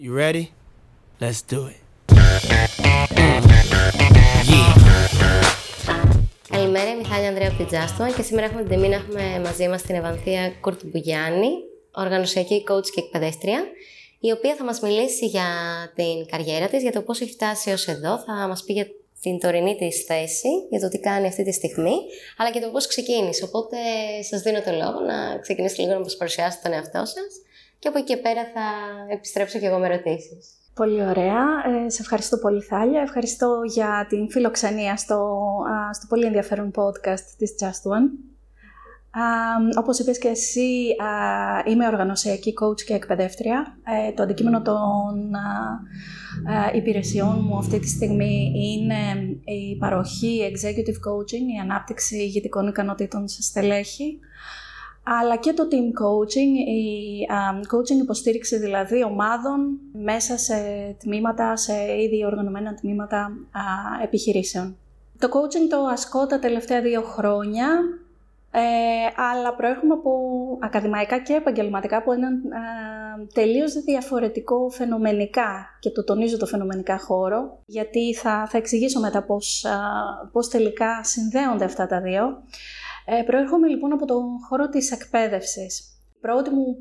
You ready? Let's do it. Καλημέρα, είμαι η Χάλια Ανδρέα από την Just και σήμερα έχουμε την τιμή να έχουμε μαζί μας την Ευανθία Κουρτουμπουγιάννη, οργανωσιακή coach και εκπαιδεύτρια, η οποία θα μας μιλήσει για την καριέρα της, για το πώς έχει φτάσει έως εδώ, θα μας πει για την τωρινή της θέση, για το τι κάνει αυτή τη στιγμή, αλλά και το πώς ξεκίνησε. Οπότε σας δίνω το λόγο να ξεκινήσετε λίγο να μας παρουσιάσετε τον εαυτό σας και από εκεί και πέρα θα επιστρέψω και εγώ με ερωτήσεις. Πολύ ωραία. Ε, σε ευχαριστώ πολύ Θάλια. Ευχαριστώ για την φιλοξενία στο, στο πολύ ενδιαφέρον podcast της Just One. Α, όπως είπες και εσύ, είμαι οργανωσιακή coach και εκπαιδεύτρια. Ε, το αντικείμενο των υπηρεσιών μου αυτή τη στιγμή είναι η παροχή executive coaching, η ανάπτυξη ηγετικών ικανοτήτων σε στελέχη, αλλά και το team coaching, η coaching υποστήριξη δηλαδή ομάδων μέσα σε τμήματα, σε ήδη οργανωμένα τμήματα επιχειρήσεων. Το coaching το ασκώ τα τελευταία δύο χρόνια, ε, αλλά προέρχομαι από ακαδημαϊκά και επαγγελματικά από έναν ε, τελείως διαφορετικό φαινομενικά και το τονίζω το φαινομενικά χώρο, γιατί θα, θα εξηγήσω μετά πώς, πώς τελικά συνδέονται αυτά τα δύο. Ε, προέρχομαι λοιπόν από τον χώρο της εκπαίδευσης. Η πρώτη μου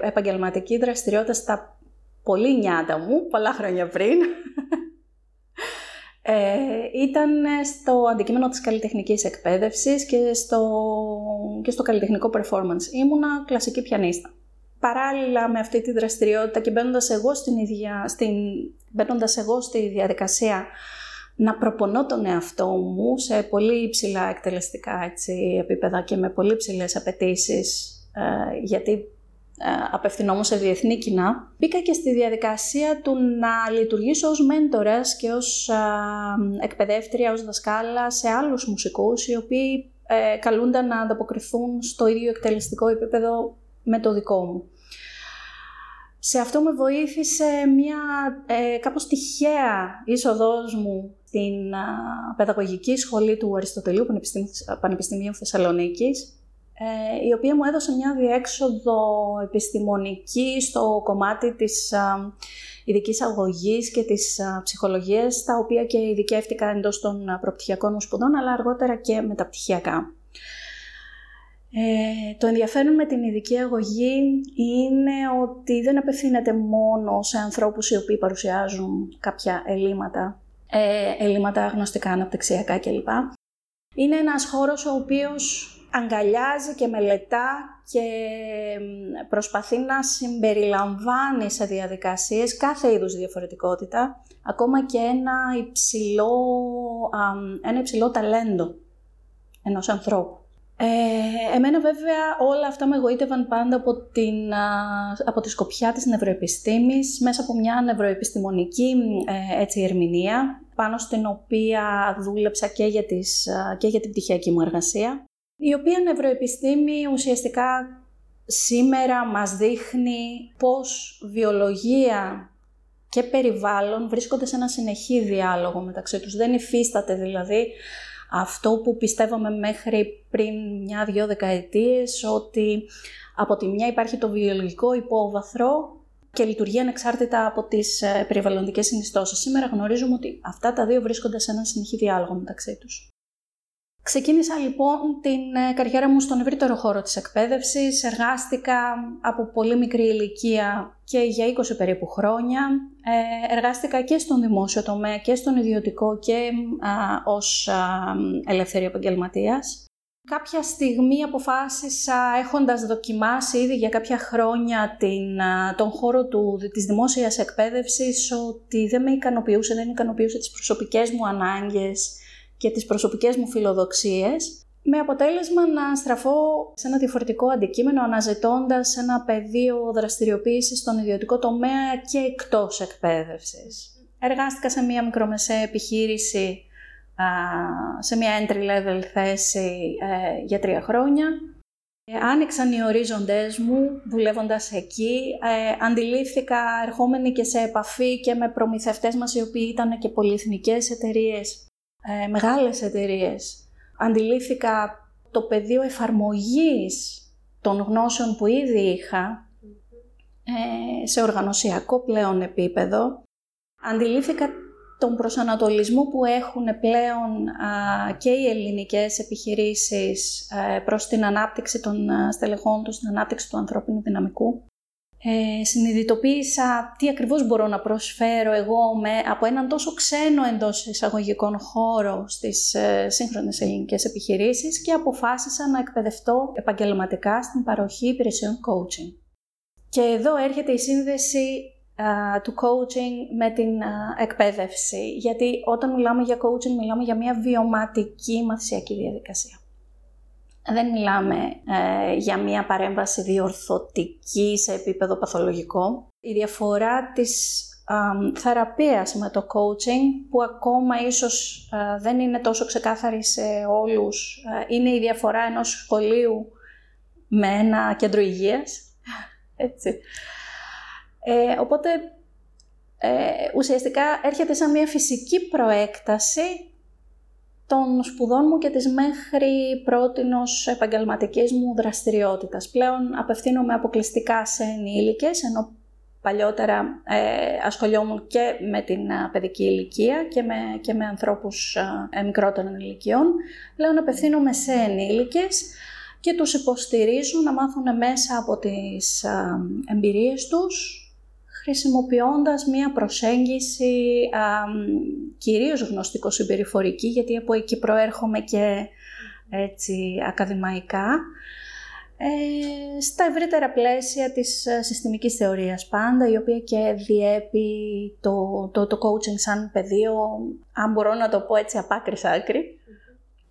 επαγγελματική δραστηριότητα στα πολύ νιάτα μου, πολλά χρόνια πριν, ε, ήταν στο αντικείμενο της καλλιτεχνικής εκπαίδευσης και στο, και στο καλλιτεχνικό performance. Ήμουνα κλασική πιανίστα. Παράλληλα με αυτή τη δραστηριότητα και μπαίνοντας εγώ, στην ίδια, στην, μπαίνοντας εγώ στη διαδικασία να προπονώ τον εαυτό μου σε πολύ υψηλά εκτελεστικά έτσι, επίπεδα και με πολύ υψηλές απαιτήσεις, ε, γιατί ε, απευθυνόμουν σε διεθνή κοινά. Μπήκα και στη διαδικασία του να λειτουργήσω ως μέντορας και ως ε, εκπαιδεύτρια, ως δασκάλα σε άλλους μουσικούς, οι οποίοι ε, καλούνταν να ανταποκριθούν στο ίδιο εκτελεστικό επίπεδο με το δικό μου. Σε αυτό με βοήθησε μια ε, κάπως τυχαία είσοδός μου στην Παιδαγωγική Σχολή του Αριστοτελείου Πανεπιστημίου Θεσσαλονίκης, ε, η οποία μου έδωσε μια διέξοδο επιστημονική στο κομμάτι της ειδικής αγωγής και της ψυχολογίας, τα οποία και ειδικεύτηκα εντός των προπτυχιακών μου σπουδών, αλλά αργότερα και μεταπτυχιακά. Ε, το ενδιαφέρον με την ειδική αγωγή είναι ότι δεν απευθύνεται μόνο σε ανθρώπους οι οποίοι παρουσιάζουν κάποια ελλείμματα, ε, ελλείμματα γνωστικά, αναπτυξιακά κλπ. Είναι ένας χώρος ο οποίος αγκαλιάζει και μελετά και προσπαθεί να συμπεριλαμβάνει σε διαδικασίες κάθε είδους διαφορετικότητα, ακόμα και ένα υψηλό, ένα υψηλό ταλέντο ενός ανθρώπου. Ε, εμένα βέβαια όλα αυτά με εγωίτευαν πάντα από, την, από τη σκοπιά της νευροεπιστήμης, μέσα από μια νευροεπιστημονική ε, έτσι, ερμηνεία, πάνω στην οποία δούλεψα και για, τις, και για την πτυχιακή μου εργασία, η οποία νευροεπιστήμη ουσιαστικά σήμερα μας δείχνει πώς βιολογία και περιβάλλον βρίσκονται σε ένα συνεχή διάλογο μεταξύ τους. Δεν υφίσταται δηλαδή αυτό που πιστεύαμε μέχρι πριν μια-δυο δεκαετίες, ότι από τη μια υπάρχει το βιολογικό υπόβαθρο και λειτουργεί ανεξάρτητα από τις ε, περιβαλλοντικές συνιστώσεις. Σήμερα γνωρίζουμε ότι αυτά τα δύο βρίσκονται σε έναν συνεχή διάλογο μεταξύ τους. Ξεκίνησα λοιπόν την ε, καριέρα μου στον ευρύτερο χώρο της εκπαίδευσης. Εργάστηκα από πολύ μικρή ηλικία και για 20 περίπου χρόνια. Ε, εργάστηκα και στον δημόσιο τομέα και στον ιδιωτικό και α, ως α, ελεύθερη επαγγελματίας. Κάποια στιγμή αποφάσισα, έχοντας δοκιμάσει ήδη για κάποια χρόνια την, τον χώρο του, της δημόσιας εκπαίδευσης, ότι δεν με ικανοποιούσε, δεν ικανοποιούσε τις προσωπικές μου ανάγκες και τις προσωπικές μου φιλοδοξίες, με αποτέλεσμα να στραφώ σε ένα διαφορετικό αντικείμενο, αναζητώντας ένα πεδίο δραστηριοποίησης στον ιδιωτικό τομέα και εκτός εκπαίδευσης. Εργάστηκα σε μια μικρομεσαία επιχείρηση, σε μια entry-level θέση ε, για τρία χρόνια. Ε, άνοιξαν οι ορίζοντές μου δουλεύοντας εκεί. Ε, αντιλήφθηκα ερχόμενοι και σε επαφή και με προμηθευτές μας οι οποίοι ήταν και πολυεθνικές εταιρείες ε, μεγάλες εταιρείες. Αντιλήφθηκα το πεδίο εφαρμογής των γνώσεων που ήδη είχα ε, σε οργανωσιακό πλέον επίπεδο. Αντιλήφθηκα τον προσανατολισμό που έχουν πλέον και οι ελληνικές επιχειρήσεις ε, προς την ανάπτυξη των στελεχών τους, την ανάπτυξη του ανθρώπινου δυναμικού. Ε, συνειδητοποίησα τι ακριβώς μπορώ να προσφέρω εγώ με, από έναν τόσο ξένο εντός εισαγωγικών χώρο στις ε, σύγχρονες ελληνικές επιχειρήσεις και αποφάσισα να εκπαιδευτώ επαγγελματικά στην παροχή υπηρεσιών coaching. Και εδώ έρχεται η σύνδεση του coaching με την εκπαίδευση. Γιατί όταν μιλάμε για coaching, μιλάμε για μια βιωματική μαθησιακή διαδικασία. Δεν μιλάμε ε, για μια παρέμβαση διορθωτική σε επίπεδο παθολογικό. Η διαφορά της θεραπείας με το coaching, που ακόμα ίσως δεν είναι τόσο ξεκάθαρη σε όλους, είναι η διαφορά ενός σχολείου με ένα κέντρο υγείας. Έτσι. Ε, οπότε ε, ουσιαστικά έρχεται σαν μια φυσική προέκταση των σπουδών μου και της μέχρι πρότινος επαγγελματικής μου δραστηριότητας. Πλέον απευθύνομαι αποκλειστικά σε ενήλικες, ενώ παλιότερα ε, ασχολιόμουν και με την ε, παιδική ηλικία και με, και με ανθρώπους ε, μικρότερων ηλικιών. Πλέον απευθύνομαι σε ενήλικες και τους υποστηρίζω να μάθουν μέσα από τις ε, εμπειρίες τους, χρησιμοποιώντας μία προσέγγιση α, κυρίως γνωστικο-συμπεριφορική, γιατί από εκεί προέρχομαι και έτσι ακαδημαϊκά, ε, στα ευρύτερα πλαίσια της ε, συστημικής θεωρίας πάντα, η οποία και διέπει το, το, το coaching σαν πεδίο, αν μπορώ να το πω έτσι από άκρη άκρη.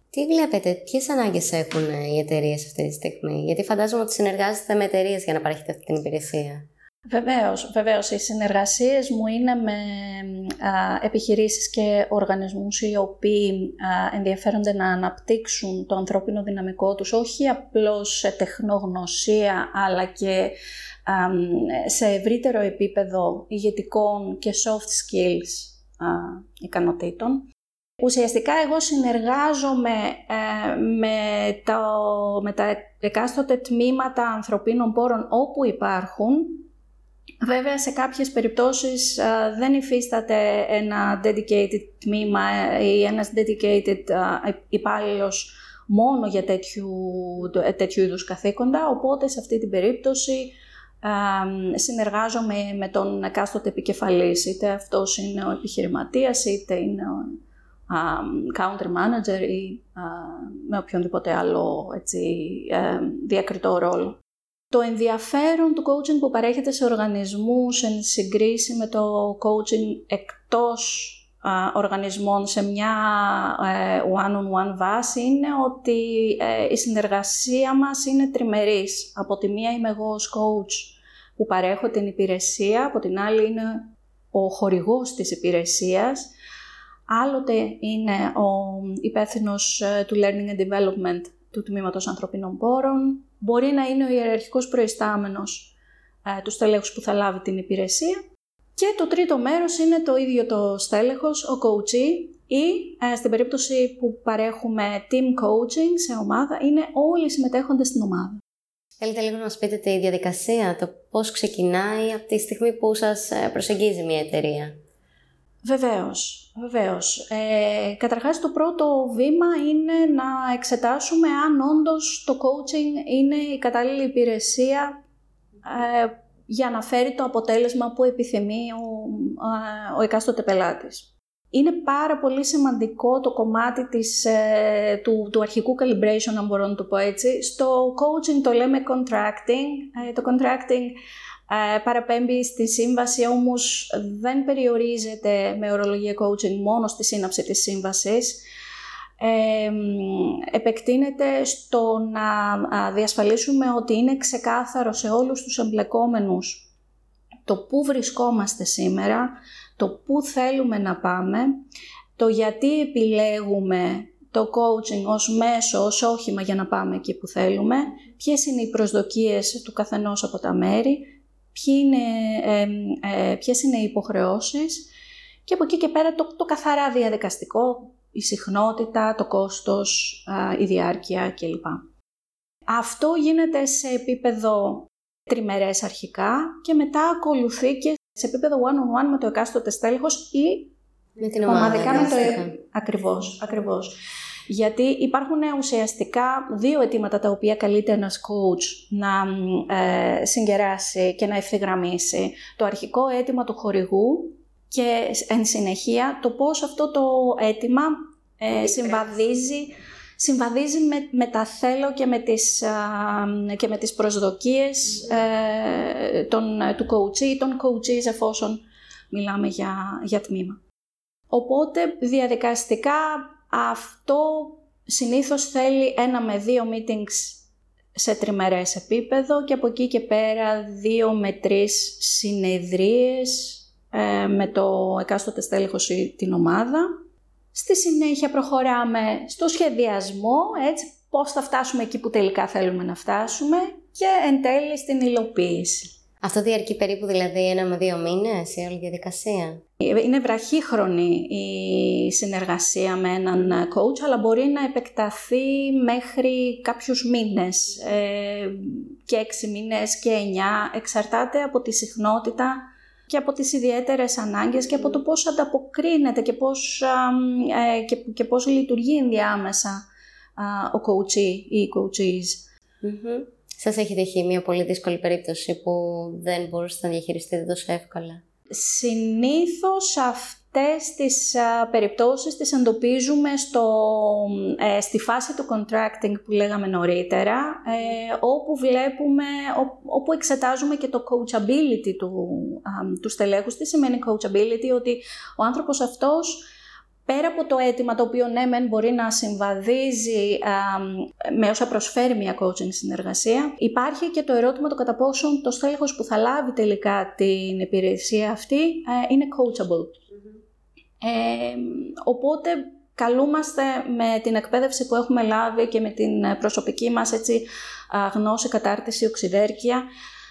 Τι βλέπετε, ποιες ανάγκες έχουν οι εταιρείες αυτή τη στιγμή, γιατί φαντάζομαι ότι συνεργάζεστε με εταιρείες για να παρέχετε αυτή την υπηρεσία. Βεβαίως, βεβαίως. Οι συνεργασίες μου είναι με α, επιχειρήσεις και οργανισμούς οι οποίοι α, ενδιαφέρονται να αναπτύξουν το ανθρώπινο δυναμικό τους, όχι απλώς σε τεχνογνωσία, αλλά και σε ευρύτερο επίπεδο ηγετικών και soft skills α, ικανοτήτων. Ουσιαστικά εγώ συνεργάζομαι ε, με, το, με τα εκάστοτε τμήματα ανθρωπίνων πόρων όπου υπάρχουν Βέβαια, σε κάποιες περιπτώσεις δεν υφίσταται ένα dedicated τμήμα ή ένας dedicated uh, υπάλληλος μόνο για τέτοιου, ε, τέτοιου είδους καθήκοντα, οπότε σε αυτή την περίπτωση συνεργάζομαι με τον εκάστοτε επικεφαλής, είτε αυτός είναι ο επιχειρηματίας, είτε είναι ο counter manager ή με οποιονδήποτε άλλο έτσι, ε, διακριτό ρόλο. Το ενδιαφέρον του coaching που παρέχεται σε οργανισμούς εν συγκρίση με το coaching εκτός οργανισμών σε μια ε, one-on-one βάση είναι ότι ε, η συνεργασία μας είναι τριμερής. Από τη μία είμαι εγώ ως coach που παρέχω την υπηρεσία, από την άλλη είναι ο χορηγός της υπηρεσίας. Άλλοτε είναι ο υπεύθυνος ε, του Learning and Development του Τμήματος Ανθρωπίνων Πόρων, μπορεί να είναι ο ιεραρχικός προϊστάμενος ε, του στέλεχους που θα λάβει την υπηρεσία και το τρίτο μέρος είναι το ίδιο το στέλεχος, ο coachee ή ε, στην περίπτωση που παρέχουμε team coaching σε ομάδα, είναι όλοι οι συμμετέχοντες στην ομάδα. Θέλετε λίγο να μας πείτε τη διαδικασία, το πώς ξεκινάει από τη στιγμή που σας ε, προσεγγίζει μια εταιρεία. Βεβαίως, βεβαίως. Ε, καταρχάς το πρώτο βήμα είναι να εξετάσουμε αν όντως το coaching είναι η κατάλληλη υπηρεσία ε, για να φέρει το αποτέλεσμα που επιθυμεί ο, ε, ο εκάστοτε πελάτης. Είναι πάρα πολύ σημαντικό το κομμάτι της, ε, του, του αρχικού calibration, αν μπορώ να το πω έτσι. Στο coaching το λέμε contracting. Ε, το contracting ε, παραπέμπει στη σύμβαση, όμως δεν περιορίζεται με ορολογία coaching μόνο στη σύναψη της σύμβασης. Ε, επεκτείνεται στο να διασφαλίσουμε ότι είναι ξεκάθαρο σε όλους τους εμπλεκόμενους το πού βρισκόμαστε σήμερα, το πού θέλουμε να πάμε, το γιατί επιλέγουμε το coaching ως μέσο, ως όχημα για να πάμε εκεί που θέλουμε, ποιες είναι οι προσδοκίες του καθενός από τα μέρη, είναι, ε, ποιες είναι οι υποχρεώσεις και από εκεί και πέρα το, το καθαρά διαδικαστικό, η συχνότητα, το κόστος, η διάρκεια κλπ. Αυτό γίνεται σε επίπεδο τριμερές αρχικά και μετά ακολουθεί και σε επίπεδο one-on-one με το εκάστοτε στέλεχος ή με την ομάδα, ομαδικά με το... Ακριβώς, ακριβώς. Γιατί υπάρχουν ουσιαστικά δύο αιτήματα τα οποία καλείται ένας coach να ε, συγκεράσει και να ευθυγραμμίσει. Το αρχικό αίτημα του χορηγού και εν συνεχεία το πώς αυτό το αίτημα ε, συμβαδίζει, συμβαδίζει με, με τα θέλω και με τις, και με τις προσδοκίες ε, του coach ή των coaches εφόσον μιλάμε για, για τμήμα. Οπότε διαδικαστικά αυτό συνήθως θέλει ένα με δύο meetings σε τριμερές επίπεδο και από εκεί και πέρα δύο με τρεις συνεδρίες ε, με το εκάστοτε στέλεχος ή την ομάδα. Στη συνέχεια προχωράμε στο σχεδιασμό, έτσι, πώς θα φτάσουμε εκεί που τελικά θέλουμε να φτάσουμε και εν τέλει στην υλοποίηση. Αυτό διαρκεί περίπου δηλαδή ένα με δύο μήνες η όλη διαδικασία; Είναι βραχύχρονη η συνεργασία με έναν coach, αλλά μπορεί να επεκταθεί μέχρι κάποιους μήνες, ε, και έξι μήνες και εννιά, εξαρτάται από τη συχνότητα και από τις ιδιαίτερες ανάγκες και από το πώς ανταποκρίνεται και πώς, ε, και, και πώς λειτουργεί ενδιάμεσα ο coachee ή οι coaches. Mm-hmm. Σας έχει τυχεί μια πολύ δύσκολη περίπτωση που δεν μπορούσατε να διαχειριστείτε τόσο εύκολα. Συνήθως αυτές τις α, περιπτώσεις τις εντοπίζουμε στο, ε, στη φάση του contracting που λέγαμε νωρίτερα, ε, όπου βλέπουμε, όπου εξετάζουμε και το coachability του, α, του στελέχους. Τι σημαίνει coachability, ότι ο άνθρωπος αυτός πέρα από το αίτημα το οποίο ναι μεν μπορεί να συμβαδίζει με όσα προσφέρει μια coaching συνεργασία, υπάρχει και το ερώτημα το κατά πόσον το στέλεχος που θα λάβει τελικά την υπηρεσία αυτή ε, είναι coachable. Ε, οπότε καλούμαστε με την εκπαίδευση που έχουμε λάβει και με την προσωπική μας έτσι, γνώση, κατάρτιση, οξυδέρκεια,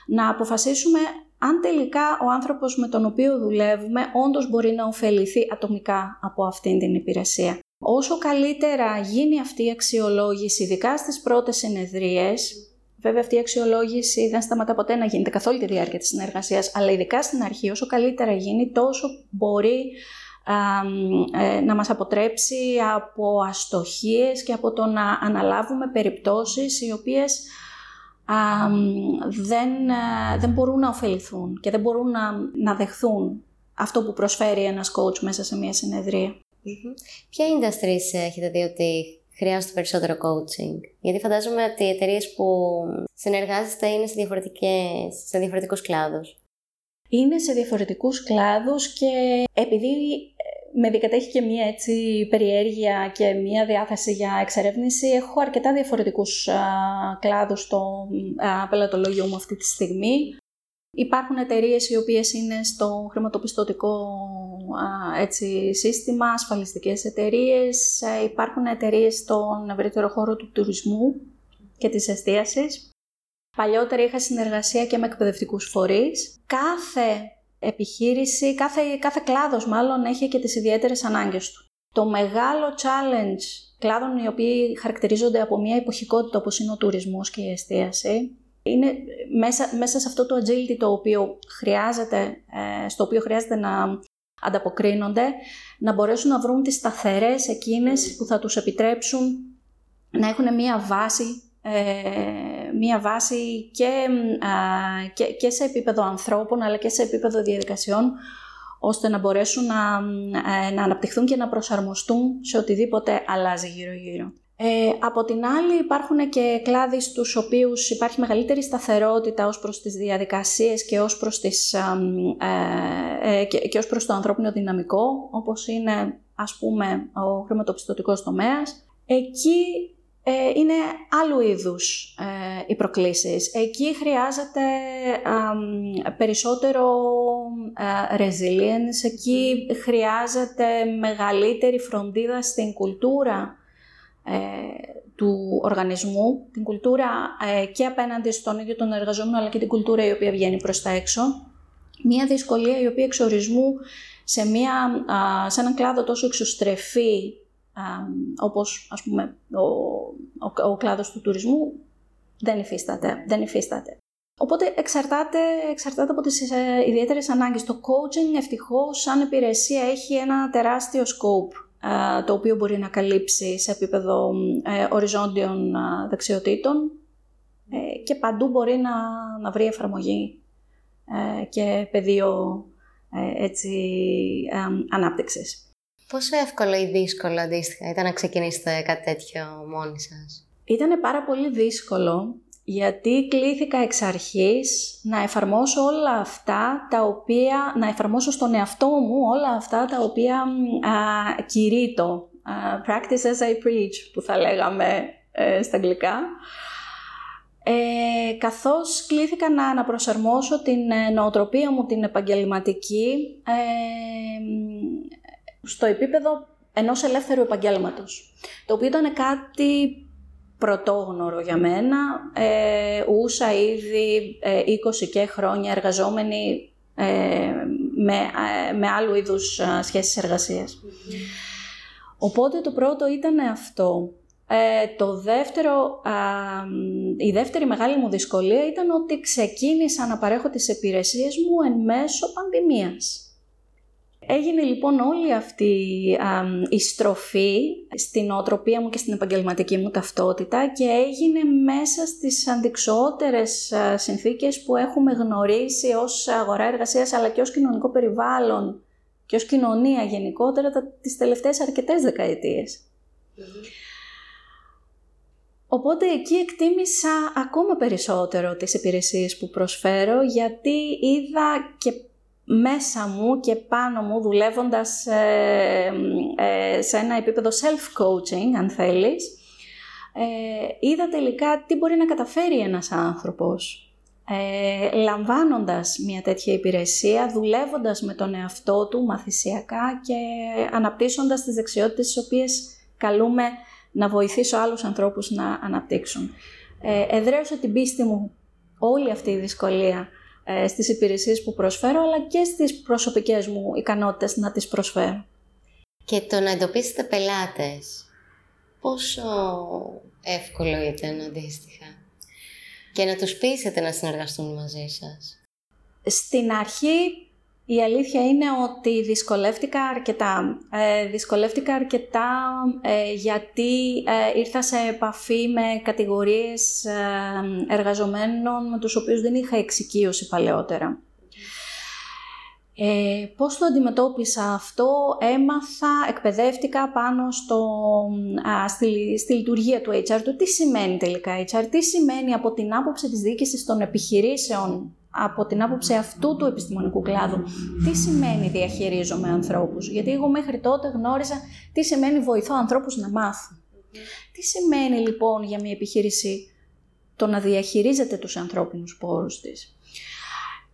να αποφασίσουμε αν τελικά ο άνθρωπος με τον οποίο δουλεύουμε όντως μπορεί να ωφεληθεί ατομικά από αυτήν την υπηρεσία. Όσο καλύτερα γίνει αυτή η αξιολόγηση, ειδικά στις πρώτες συνεδρίες, βέβαια αυτή η αξιολόγηση δεν σταματά ποτέ να γίνεται καθ' όλη τη διάρκεια της συνεργασίας, αλλά ειδικά στην αρχή όσο καλύτερα γίνει τόσο μπορεί ε, να μας αποτρέψει από αστοχίες και από το να αναλάβουμε περιπτώσεις οι οποίες δεν, ε, δεν μπορούν να ωφεληθούν και δεν μπορούν να, να δεχθούν αυτό που προσφέρει ένας coach μέσα σε μια συνεδρία. Mm-hmm. Ποια industries έχετε δει ότι χρειάζονται περισσότερο coaching; Γιατί φαντάζομαι ότι οι εταιρείες που συνεργάζεστε είναι σε, διαφορετικές, σε διαφορετικούς κλάδους. Είναι σε διαφορετικούς κλάδους και επειδή με δικατέχει και μία έτσι περιέργεια και μία διάθεση για εξερεύνηση. Έχω αρκετά διαφορετικούς α, κλάδους στο α, πελατολόγιο μου αυτή τη στιγμή. Υπάρχουν εταιρείες οι οποίες είναι στο χρηματοπιστωτικό έτσι, σύστημα, ασφαλιστικές εταιρείες. Υπάρχουν εταιρείες στον ευρύτερο χώρο του τουρισμού και της εστίασης. Παλιότερα είχα συνεργασία και με εκπαιδευτικούς φορείς. Κάθε επιχείρηση, κάθε, κάθε κλάδος μάλλον έχει και τις ιδιαίτερες ανάγκες του. Το μεγάλο challenge κλάδων οι οποίοι χαρακτηρίζονται από μια εποχικότητα όπως είναι ο τουρισμός και η εστίαση είναι μέσα, μέσα σε αυτό το agility το οποίο χρειάζεται, ε, στο οποίο χρειάζεται να ανταποκρίνονται, να μπορέσουν να βρουν τις σταθερές εκείνες που θα τους επιτρέψουν να έχουν μια βάση ε, μία βάση και, και, και σε επίπεδο ανθρώπων αλλά και σε επίπεδο διαδικασιών ώστε να μπορέσουν να, ε, να αναπτυχθούν και να προσαρμοστούν σε οτιδήποτε αλλάζει γύρω-γύρω. Ε, από την άλλη υπάρχουν και κλάδοι στους οποίους υπάρχει μεγαλύτερη σταθερότητα ως προς τις διαδικασίες και ως προς, τις, ε, και, και ως προς το ανθρώπινο δυναμικό, όπως είναι ας πούμε ο χρηματοπιστωτικός τομέας. Εκεί ε, είναι άλλου είδους ε, οι προκλήσεις. Εκεί χρειάζεται περισσότερο ε, resilience, εκεί χρειάζεται μεγαλύτερη φροντίδα στην κουλτούρα του οργανισμού, την κουλτούρα και απέναντι στον ίδιο τον εργαζόμενο, αλλά και την κουλτούρα η οποία βγαίνει προς τα έξω. Μία δυσκολία η οποία εξορισμού σε, μια, σε έναν κλάδο τόσο εξωστρεφή όπως ας πούμε ο, ο, ο κλάδος του τουρισμού δεν υφίσταται. Δεν υφίσταται. Οπότε εξαρτάται, εξαρτάται από τις ε, ιδιαίτερες ανάγκες. Το coaching ευτυχώς σαν υπηρεσία έχει ένα τεράστιο scope ε, το οποίο μπορεί να καλύψει σε επίπεδο ε, οριζόντιων ε, δεξιοτήτων ε, και παντού μπορεί να, να βρει εφαρμογή και πεδίο έτσι, ανάπτυξης. Πόσο εύκολο ή δύσκολο αντίστοιχα ήταν να ξεκινήσετε κάτι τέτοιο μόνοι σας; Ήταν πάρα πολύ δύσκολο γιατί κλήθηκα εξ αρχής να εφαρμόσω όλα αυτά τα οποία, να εφαρμόσω στον εαυτό μου όλα αυτά τα οποία α, κηρύττω. practice as I preach που θα λέγαμε ε, στα αγγλικά. Ε, καθώς κλήθηκα να αναπροσαρμόσω την ε, νοοτροπία μου την επαγγελματική ε, στο επίπεδο ενός ελεύθερου επαγγέλματος. Το οποίο ήταν κάτι πρωτόγνωρο για μένα. Ε, ούσα ήδη 20 ε, και χρόνια εργαζόμενη ε, με, ε, με άλλου είδους σχέσεις εργασίας. Οπότε το πρώτο ήταν αυτό. το δεύτερο, η δεύτερη μεγάλη μου δυσκολία ήταν ότι ξεκίνησα να παρέχω τις υπηρεσίες μου εν μέσω πανδημίας. Έγινε λοιπόν όλη αυτή η στροφή στην οτροπία μου και στην επαγγελματική μου ταυτότητα και έγινε μέσα στις αντικσοότερες συνθήκες που έχουμε γνωρίσει ως αγορά εργασίας αλλά και ως κοινωνικό περιβάλλον και ως κοινωνία γενικότερα τις τελευταίες αρκετές Οπότε εκεί εκτίμησα ακόμα περισσότερο τις υπηρεσίες που προσφέρω γιατί είδα και μέσα μου και πάνω μου δουλεύοντας ε, ε, σε ένα επίπεδο self-coaching, αν θέλεις, ε, είδα τελικά τι μπορεί να καταφέρει ένας άνθρωπος ε, λαμβάνοντας μια τέτοια υπηρεσία, δουλεύοντας με τον εαυτό του μαθησιακά και αναπτύσσοντας τις δεξιότητες τις οποίες καλούμε να βοηθήσω άλλους ανθρώπους να αναπτύξουν. Ε, εδραίωσε την πίστη μου όλη αυτή η δυσκολία ε, στις υπηρεσίες που προσφέρω, αλλά και στις προσωπικές μου ικανότητες να τις προσφέρω. Και το να εντοπίσετε πελάτες, πόσο εύκολο ήταν αντίστοιχα; Και να τους πείσετε να συνεργαστούν μαζί σας. Στην αρχή η αλήθεια είναι ότι δυσκολεύτηκα αρκετά. Ε, δυσκολεύτηκα αρκετά ε, γιατί ε, ήρθα σε επαφή με κατηγορίες ε, εργαζομένων με τους οποίους δεν είχα εξοικείωση παλαιότερα. Ε, πώς το αντιμετώπισα αυτό, έμαθα, εκπαιδεύτηκα πάνω στο, α, στη, στη λειτουργία του HR, το τι σημαίνει τελικά HR, τι σημαίνει από την άποψη της διοίκησης των επιχειρήσεων από την άποψη αυτού του επιστημονικού κλάδου, τι σημαίνει διαχειρίζομαι ανθρώπους; Γιατί εγώ μέχρι τότε γνώριζα τι σημαίνει βοηθώ ανθρώπους να μάθουν. Τι σημαίνει λοιπόν για μια επιχείρηση το να διαχειρίζεται τους ανθρώπινους πόρους της;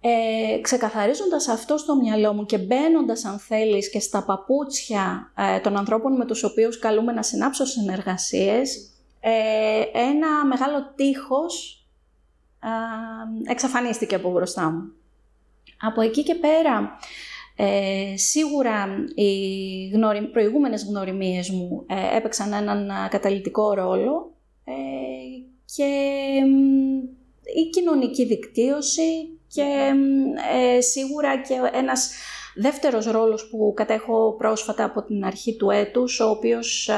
Ε, ξεκαθαρίζοντας αυτό στο μυαλό μου και μπαίνοντας αν θέλεις και στα παπούτσια ε, των ανθρώπων με τους οποίους καλούμε να συνάψω συνεργασίες, ε, ένα μεγάλο τείχος εξαφανίστηκε από μπροστά μου. Από εκεί και πέρα, ε, σίγουρα οι γνωρι... προηγούμενες γνωριμίες μου ε, έπαιξαν έναν καταλητικό ρόλο ε, και η κοινωνική δικτύωση και ε, σίγουρα και ένας δεύτερος ρόλος που κατέχω πρόσφατα από την αρχή του έτους, ο οποίος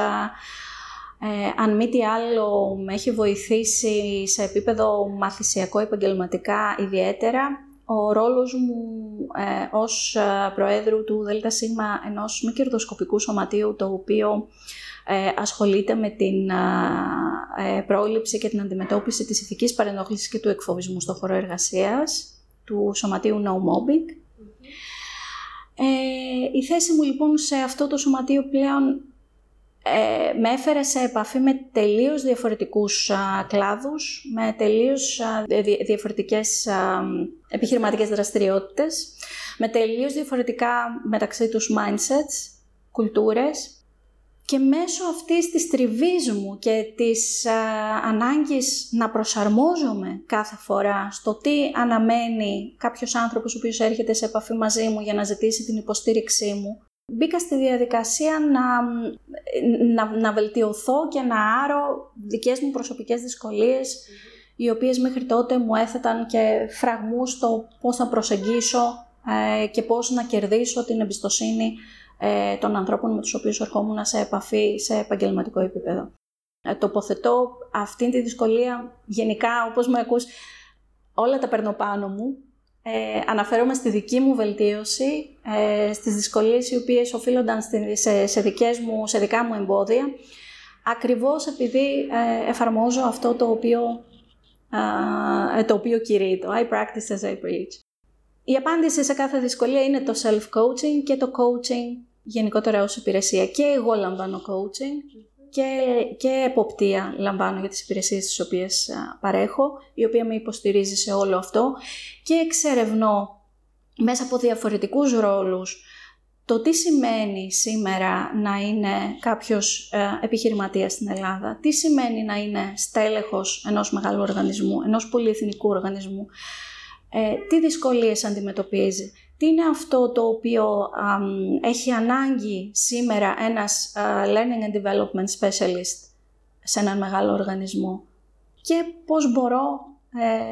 ε, αν μη τι άλλο, με έχει βοηθήσει σε επίπεδο μαθησιακό επαγγελματικά ιδιαίτερα ο ρόλος μου ε, ως ε, Προέδρου του ΔΣ ενός μη κερδοσκοπικού σωματείου το οποίο ε, ασχολείται με την ε, πρόληψη και την αντιμετώπιση της ηθικής παρενόχλησης και του εκφοβισμού στο χώρο εργασίας του σωματείου No Mobbing. η θέση μου λοιπόν σε αυτό το σωματείο πλέον ε, με έφερε σε επαφή με τελείως διαφορετικούς α, κλάδους, με τελείως α, διαφορετικές α, επιχειρηματικές δραστηριότητες, με τελείως διαφορετικά μεταξύ τους mindsets, κουλτούρες. Και μέσω αυτής της τριβής μου και της α, ανάγκης να προσαρμόζομαι κάθε φορά στο τι αναμένει κάποιος άνθρωπος ο οποίος έρχεται σε επαφή μαζί μου για να ζητήσει την υποστήριξή μου, Μπήκα στη διαδικασία να, να, να βελτιωθώ και να άρω δικές μου προσωπικές δυσκολίες οι οποίες μέχρι τότε μου έθεταν και φραγμούς στο πώς να προσεγγίσω ε, και πώς να κερδίσω την εμπιστοσύνη ε, των ανθρώπων με τους οποίους ερχόμουν σε επαφή σε επαγγελματικό επίπεδο. Ε, τοποθετώ αυτή τη δυσκολία γενικά, όπως με ακούς, όλα τα παίρνω πάνω μου. Ε, αναφέρομαι στη δική μου βελτίωση, ε, στις δυσκολίες οι οποίες οφείλονταν σε, σε, δικές μου, σε δικά μου εμπόδια, ακριβώς επειδή ε, εφαρμόζω αυτό το οποίο, ε, το οποίο κηρύττω. I practice as I preach. Η απάντηση σε κάθε δυσκολία είναι το self-coaching και το coaching γενικότερα ως υπηρεσία. Και εγώ λαμβάνω coaching και, και εποπτεία λαμβάνω για τις υπηρεσίες τις οποίες παρέχω, η οποία με υποστηρίζει σε όλο αυτό. Και εξερευνώ μέσα από διαφορετικούς ρόλους το τι σημαίνει σήμερα να είναι κάποιος ε, επιχειρηματίας στην Ελλάδα, τι σημαίνει να είναι στέλεχος ενός μεγάλου οργανισμού, ενός πολυεθνικού οργανισμού, ε, τι δυσκολίες αντιμετωπίζει, τι είναι αυτό το οποίο έχει ανάγκη σήμερα ένας learning and development specialist σε έναν μεγάλο οργανισμό; Και πώς μπορώ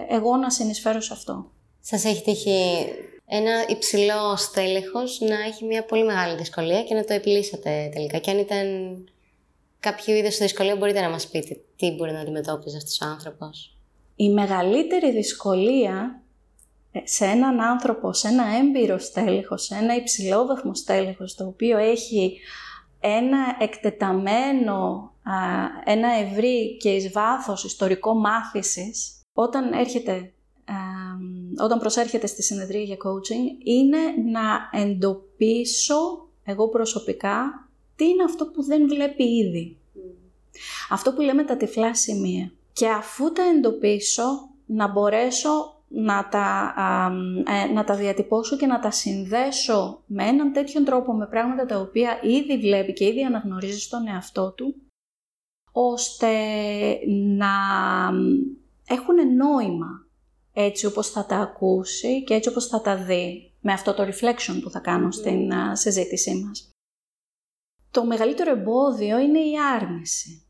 ε, εγώ να συνεισφέρω σε αυτό; Σας έχει τύχει ένα υψηλό στέλεχος να έχει μια πολύ μεγάλη δυσκολία και να το επιλύσατε τελικά; Και αν ήταν κάποιο είδος δυσκολία μπορείτε να μας πείτε τι μπορεί να αντιμετώπιζε αυτός ο άνθρωπος; Η μεγαλύτερη δυσκολία ε, σε έναν άνθρωπο, σε ένα έμπειρο στέλεχος, σε ένα υψηλόβαθμο στέλεχος, το οποίο έχει ένα εκτεταμένο, ένα ευρύ και εις βάθος ιστορικό μάθησης, όταν έρχεται, όταν προσέρχεται στη συνεδρία για coaching, είναι να εντοπίσω εγώ προσωπικά τι είναι αυτό που δεν βλέπει ήδη. Αυτό που λέμε τα τυφλά σημεία. Και αφού τα εντοπίσω, να μπορέσω να τα, ε, να τα διατυπώσω και να τα συνδέσω με έναν τέτοιον τρόπο με πράγματα τα οποία ήδη βλέπει και ήδη αναγνωρίζει στον εαυτό του, ώστε να έχουν νόημα έτσι όπως θα τα ακούσει και έτσι όπως θα τα δει με αυτό το reflection που θα κάνω στην συζήτησή μας. Το μεγαλύτερο εμπόδιο είναι η άρνηση.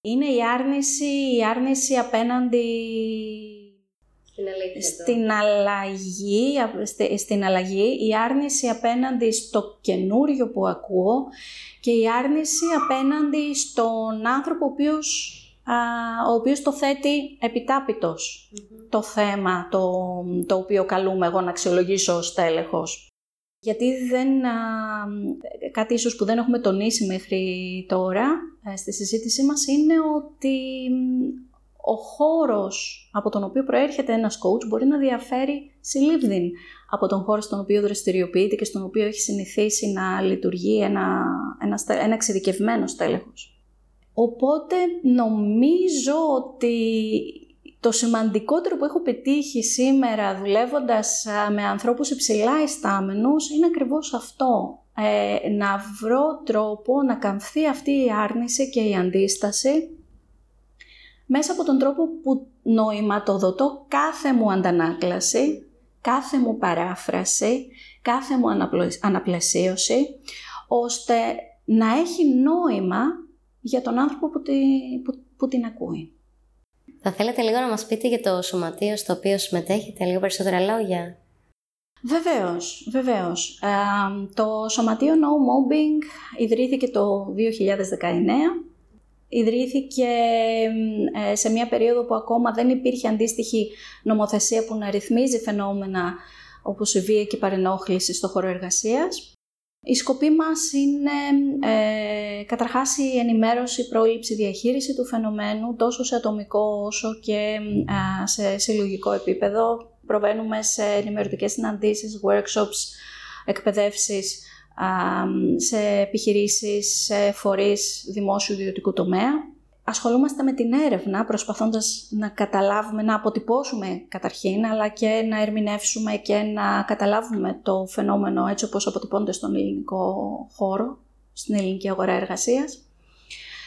Είναι η άρνηση, η άρνηση απέναντι στην αλλαγή, στην αλλαγή, η άρνηση απέναντι στο καινούριο που ακούω και η άρνηση απέναντι στον άνθρωπο ο οποίος, ο οποίος το θέτει το θέμα το, το οποίο καλούμε εγώ να αξιολογήσω ως τέλεχος. Γιατί δεν, κάτι ίσως που δεν έχουμε τονίσει μέχρι τώρα ε, στη συζήτησή μας είναι ότι ο χώρος από τον οποίο προέρχεται ένας coach μπορεί να διαφέρει συλλήβδιν από τον χώρο στον οποίο δραστηριοποιείται και στον οποίο έχει συνηθίσει να λειτουργεί ένα, ένας, ένα εξειδικευμένος στέλεχος. Οπότε νομίζω ότι το σημαντικότερο που έχω πετύχει σήμερα δουλεύοντας με ανθρώπους υψηλά ιστάμενους είναι ακριβώς αυτό. Ε, να βρω τρόπο να καμφθεί αυτή η άρνηση και η αντίσταση μέσα από τον τρόπο που νοηματοδοτώ κάθε μου αντανάκλαση, κάθε μου παράφραση, κάθε μου αναπλαισίωση, ώστε να έχει νόημα για τον άνθρωπο που, που, την ακούει. Θα θέλετε λίγο να μας πείτε για το σωματείο στο οποίο συμμετέχετε, λίγο περισσότερα λόγια; Βεβαίως, βεβαίως. Ε, το Σωματείο No Mobbing ιδρύθηκε το 2019 ιδρύθηκε ε, σε μια περίοδο που ακόμα δεν υπήρχε αντίστοιχη νομοθεσία που να ρυθμίζει φαινόμενα όπως η βία και η παρενόχληση στο χώρο εργασίας. Η σκοπή μας είναι ε, καταρχάς η ενημέρωση, η πρόληψη, η διαχείριση του φαινομένου τόσο σε ατομικό όσο και σε συλλογικό επίπεδο. Προβαίνουμε σε ενημερωτικές συναντήσεις, workshops, εκπαιδεύσεις σε επιχειρήσεις, σε φορείς δημόσιου ιδιωτικού τομέα. Ασχολούμαστε με την έρευνα, προσπαθώντας να καταλάβουμε, να αποτυπώσουμε καταρχήν, αλλά και να ερμηνεύσουμε και να καταλάβουμε το φαινόμενο έτσι όπως αποτυπώνται στον ελληνικό χώρο, στην ελληνική αγορά εργασίας.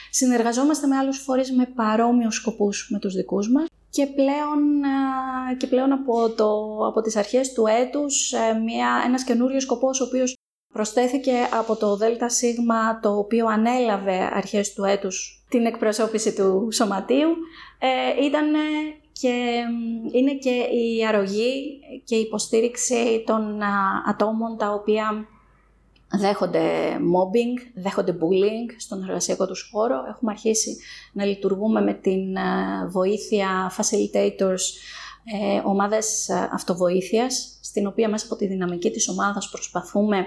Συνεργαζόμαστε με άλλους φορείς με παρόμοιους σκοπούς με τους δικούς μας και πλέον, και πλέον από, το, από τις αρχές του έτους ε, μια, ένας καινούριος σκοπός ο οποίος Προσθέθηκε από το ΔΣ το οποίο ανέλαβε αρχές του έτους την εκπροσώπηση του σωματείου. Ε, ήταν και είναι και η αρρωγή και η υποστήριξη των ατόμων τα οποία δέχονται mobbing, δέχονται bullying στον εργασιακό τους χώρο. Έχουμε αρχίσει να λειτουργούμε με την βοήθεια facilitators, ε, ομάδες αυτοβοήθειας, στην οποία μέσα από τη δυναμική της ομάδας προσπαθούμε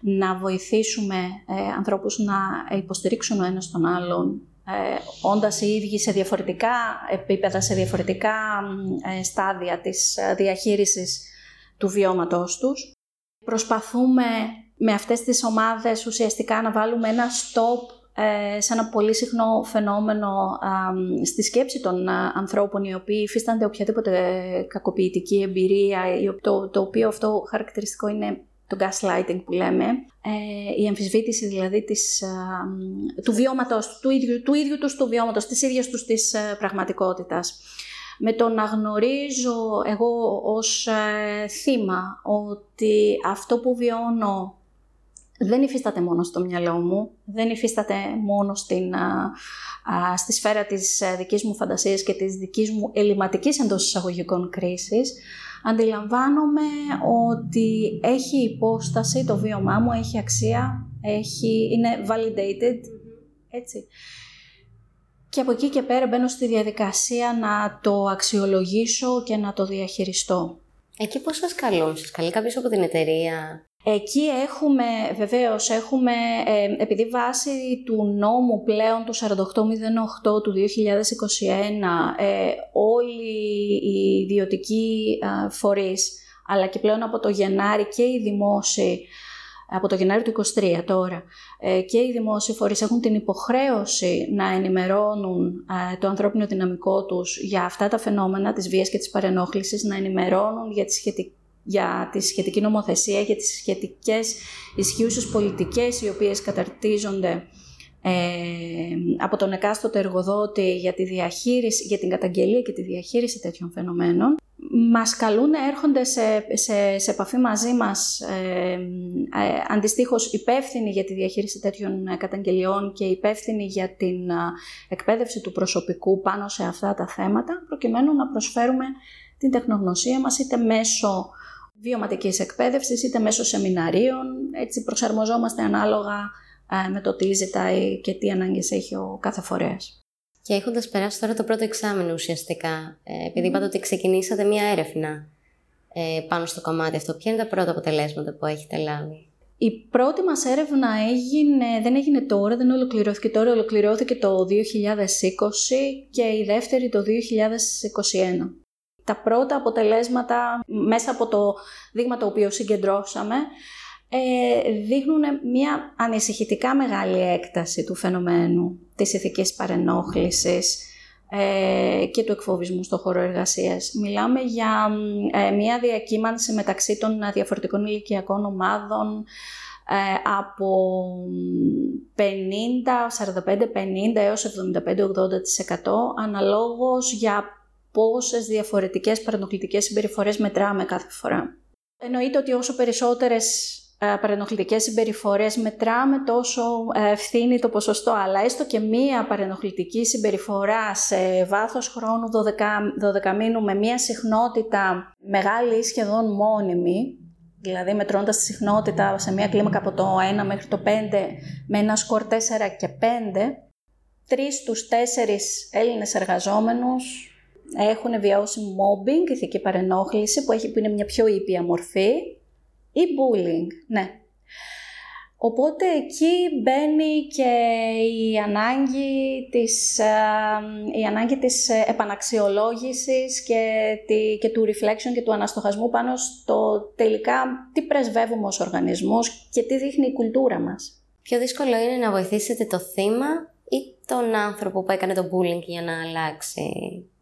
να βοηθήσουμε ε, ανθρώπους να υποστηρίξουν ο ένας τον άλλον ε, όντας οι ίδιοι σε διαφορετικά επίπεδα, σε διαφορετικά ε, στάδια της ε, διαχείρισης του βιώματός τους. Προσπαθούμε με αυτές τις ομάδες ουσιαστικά να βάλουμε ένα stop σε ένα πολύ συχνό φαινόμενο στη σκέψη των ανθρώπων οι οποίοι υφίστανται οποιαδήποτε κακοποιητική εμπειρία, το, το οποίο αυτό χαρακτηριστικό είναι το gaslighting που λέμε, ε, η αμφισβήτηση δηλαδή της, του βιώματος, του ίδιου, του ίδιου τους του βιώματος, της ίδιας τους της ε, πραγματικότητας. Με το να γνωρίζω εγώ ως ε, θύμα ότι αυτό που βιώνω δεν υφίσταται μόνο στο μυαλό μου, δεν υφίσταται μόνο στην, στη σφαίρα της δικής μου φαντασίας και της δικής μου ελληματικής εντός εισαγωγικών κρίσης, αντιλαμβάνομαι ότι έχει υπόσταση, το βίωμά μου έχει αξία, έχει, είναι validated, έτσι. Και από εκεί και πέρα μπαίνω στη διαδικασία να το αξιολογήσω και να το διαχειριστώ. Εκεί πώς σας καλούν, σας καλεί κάποιος από την εταιρεία; Εκεί έχουμε, βεβαίως, έχουμε, ε, επειδή βάσει του νόμου πλέον του 4808 του 2021, ε, όλοι οι ιδιωτικοί ε, φορείς, αλλά και πλέον από το Γενάρη και οι δημόσιοι, από το Γενάρη του 2023 τώρα, ε, και οι δημόσιοι φορείς έχουν την υποχρέωση να ενημερώνουν το ανθρώπινο δυναμικό τους για αυτά τα φαινόμενα της βίας και της παρενόχλησης, να ενημερώνουν για τις σχετικές για τη σχετική νομοθεσία, για τις σχετικές ισχύουσες πολιτικές οι οποίες καταρτίζονται ε, από τον εκάστοτε εργοδότη για, τη διαχείριση, για την καταγγελία και τη διαχείριση τέτοιων φαινομένων. Μας καλούν, έρχονται σε, σε, σε επαφή μαζί μας ε, ε, αντιστοίχως υπεύθυνοι για τη διαχείριση τέτοιων καταγγελιών και υπεύθυνοι για την ε, εκπαίδευση του προσωπικού πάνω σε αυτά τα θέματα, προκειμένου να προσφέρουμε την τεχνογνωσία μας είτε μέσω βιωματικής εκπαίδευσης, είτε μέσω σεμιναρίων. Έτσι προσαρμοζόμαστε ανάλογα ε, με το τι ζητάει και τι ανάγκες έχει ο κάθε φορέας. Και έχοντας περάσει τώρα το πρώτο εξάμεινο ουσιαστικά, ε, επειδή είπατε ότι ξεκινήσατε μία έρευνα ε, πάνω στο κομμάτι αυτό, ποια είναι τα πρώτα αποτελέσματα που έχετε λάβει; Η πρώτη μας έρευνα έγινε, δεν έγινε τώρα, δεν ολοκληρώθηκε τώρα, ολοκληρώθηκε το 2020 και η δεύτερη το 2021 τα πρώτα αποτελέσματα μέσα από το δείγμα το οποίο συγκεντρώσαμε ε, δείχνουν μια ανησυχητικά μεγάλη έκταση του φαινομένου της ηθικής παρενόχλησης ε, και του εκφοβισμού στο χώρο εργασίας. Μιλάμε για ε, μια διακύμανση μεταξύ των διαφορετικών ηλικιακών ομάδων από 50, 45, 50 έως 75, 80% αναλόγως για πόσες διαφορετικές παρενοχλητικές συμπεριφορές μετράμε κάθε φορά. Εννοείται ότι όσο περισσότερες ε, παρενοχλητικές συμπεριφορές μετράμε τόσο ε, ευθύνει το ποσοστό, αλλά έστω και μία παρενοχλητική συμπεριφορά σε βάθος χρόνου 12, 12 μήνου με μία συχνότητα μεγάλη ή σχεδόν μόνιμη, δηλαδή μετρώντας τη συχνότητα σε μία κλίμακα από το 1 μέχρι το 5 με ένα σκορ 4 και 5, τρεις στους τέσσερις Έλληνες εργαζόμενους έχουν βιώσει mobbing, ηθική παρενόχληση, που, έχει, που είναι μια πιο ήπια μορφή, ή bullying, ναι. Οπότε εκεί μπαίνει και η ανάγκη της, η ανάγκη της επαναξιολόγησης και, τη, και του reflection και του αναστοχασμού πάνω στο τελικά τι πρεσβεύουμε ως οργανισμός και τι δείχνει η κουλτούρα μας. Πιο δύσκολο είναι να βοηθήσετε το θύμα ή τον άνθρωπο που έκανε το bullying για να αλλάξει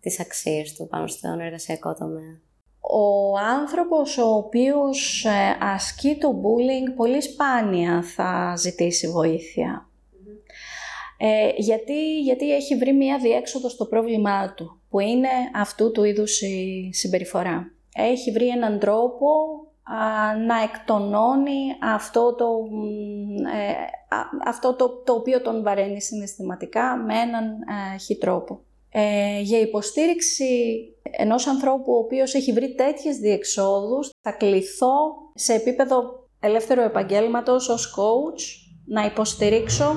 τις αξίες του πάνω στον εργασιακό τομέα. Ο άνθρωπος ο οποίος ε, ασκεί το bullying πολύ σπάνια θα ζητήσει Ε, γιατί, γιατί έχει βρει μία διέξοδο στο πρόβλημά του, που είναι αυτού του είδους η συμπεριφορά. Έχει βρει έναν τρόπο να εκτονώνει αυτό το, ε, αυτό το, το οποίο τον βαραίνει συναισθηματικά με έναν ε, χι τρόπο. Ε, για υποστήριξη ενός ανθρώπου ο οποίος έχει βρει τέτοιες διεξόδους θα κληθώ σε επίπεδο ελεύθερου επαγγέλματος ως coach να υποστηρίξω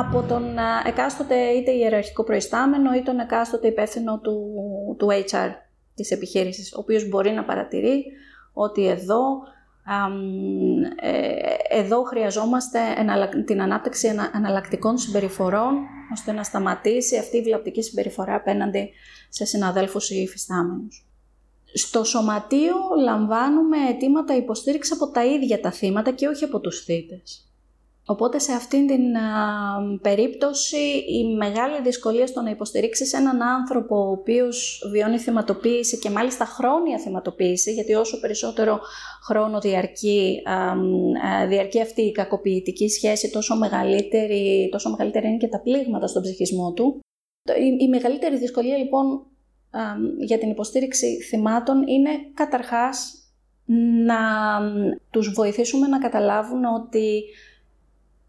από τον εκάστοτε είτε ιεραρχικό προϊστάμενο ή τον εκάστοτε υπεύθυνο του, του HR της επιχείρησης, ο οποίος μπορεί να παρατηρεί ότι εδώ, ε, εδώ χρειαζόμαστε την ανάπτυξη εναλλακτικών συμπεριφορών ώστε να σταματήσει αυτή η βλαπτική συμπεριφορά απέναντι σε συναδέλφους ή υφιστάμενους. Στο σωματείο λαμβάνουμε αιτήματα υποστήριξη από τα ίδια τα θύματα και όχι από τους θύτες. Οπότε σε αυτήν την περίπτωση η μεγάλη δυσκολία στο να υποστηρίξεις έναν άνθρωπο ο οποίος βιώνει θυματοποίηση και μάλιστα χρόνια θυματοποίηση, γιατί όσο περισσότερο χρόνο διαρκεί, διαρκεί αυτή η κακοποιητική σχέση, τόσο μεγαλύτερη, τόσο μεγαλύτερη είναι και τα πλήγματα στον ψυχισμό του. Η, η μεγαλύτερη δυσκολία λοιπόν για την υποστήριξη θυμάτων είναι καταρχάς να τους βοηθήσουμε να καταλάβουν ότι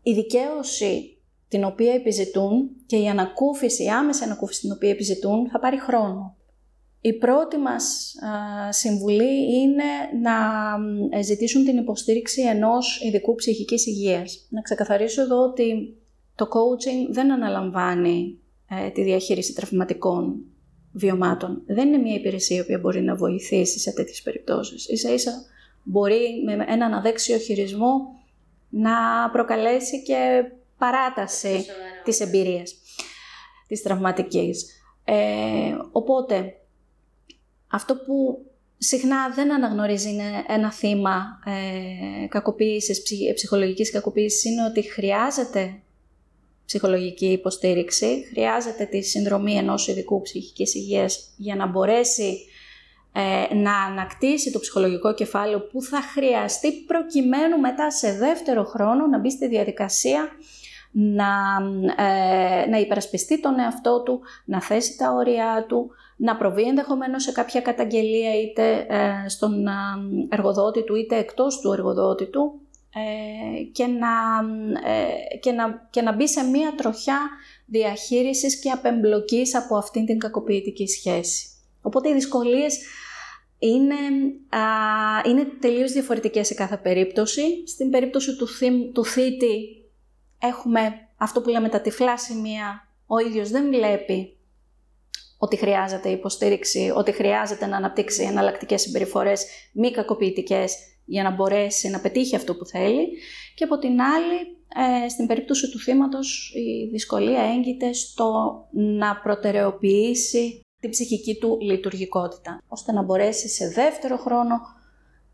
η δικαίωση την οποία επιζητούν και η ανακούφιση, η άμεση ανακούφιση την οποία επιζητούν θα πάρει χρόνο. Η πρώτη μας συμβουλή είναι να ε, ζητήσουν την υποστήριξη ενός ειδικού ψυχικής υγείας. Να ξεκαθαρίσω εδώ ότι το coaching δεν αναλαμβάνει ε, τη διαχείριση τραυματικών βιωμάτων. Δεν είναι μια υπηρεσία που μπορεί να βοηθήσει σε τέτοιες περιπτώσεις. Ίσα ίσα μπορεί με έναν αδέξιο χειρισμό να προκαλέσει και παράταση της εμπειρίας της τραυματικής. Ε, οπότε, αυτό που συχνά δεν αναγνωρίζει είναι ένα θύμα ε, κακοποίησης, ψυχολογικής κακοποίησης είναι ότι χρειάζεται ψυχολογική υποστήριξη, χρειάζεται τη συνδρομή ενός ειδικού ψυχικής υγείας για να μπορέσει ε, να ανακτήσει το ψυχολογικό κεφάλαιο που θα χρειαστεί προκειμένου μετά σε δεύτερο χρόνο να μπει στη διαδικασία να, ε, να υπερασπιστεί τον εαυτό του, να θέσει τα όρια του, να προβεί ενδεχομένως σε κάποια καταγγελία είτε ε, στον εργοδότη του είτε εκτός του εργοδότη του και, να, και, να, και να μπει σε μία τροχιά διαχείρισης και απεμπλοκής από αυτήν την κακοποιητική σχέση. Οπότε οι δυσκολίες είναι, α, είναι τελείως διαφορετικές σε κάθε περίπτωση. Στην περίπτωση του, θύμ, του θήτη έχουμε αυτό που λέμε τα τυφλά σημεία. Ο ίδιος δεν βλέπει ότι χρειάζεται υποστήριξη, ότι χρειάζεται να αναπτύξει εναλλακτικές συμπεριφορές μη κακοποιητικές για να μπορέσει να πετύχει αυτό που θέλει. Και από την άλλη, ε, στην περίπτωση του θύματος, η δυσκολία έγκυται στο να προτεραιοποιήσει την ψυχική του λειτουργικότητα, ώστε να μπορέσει σε δεύτερο χρόνο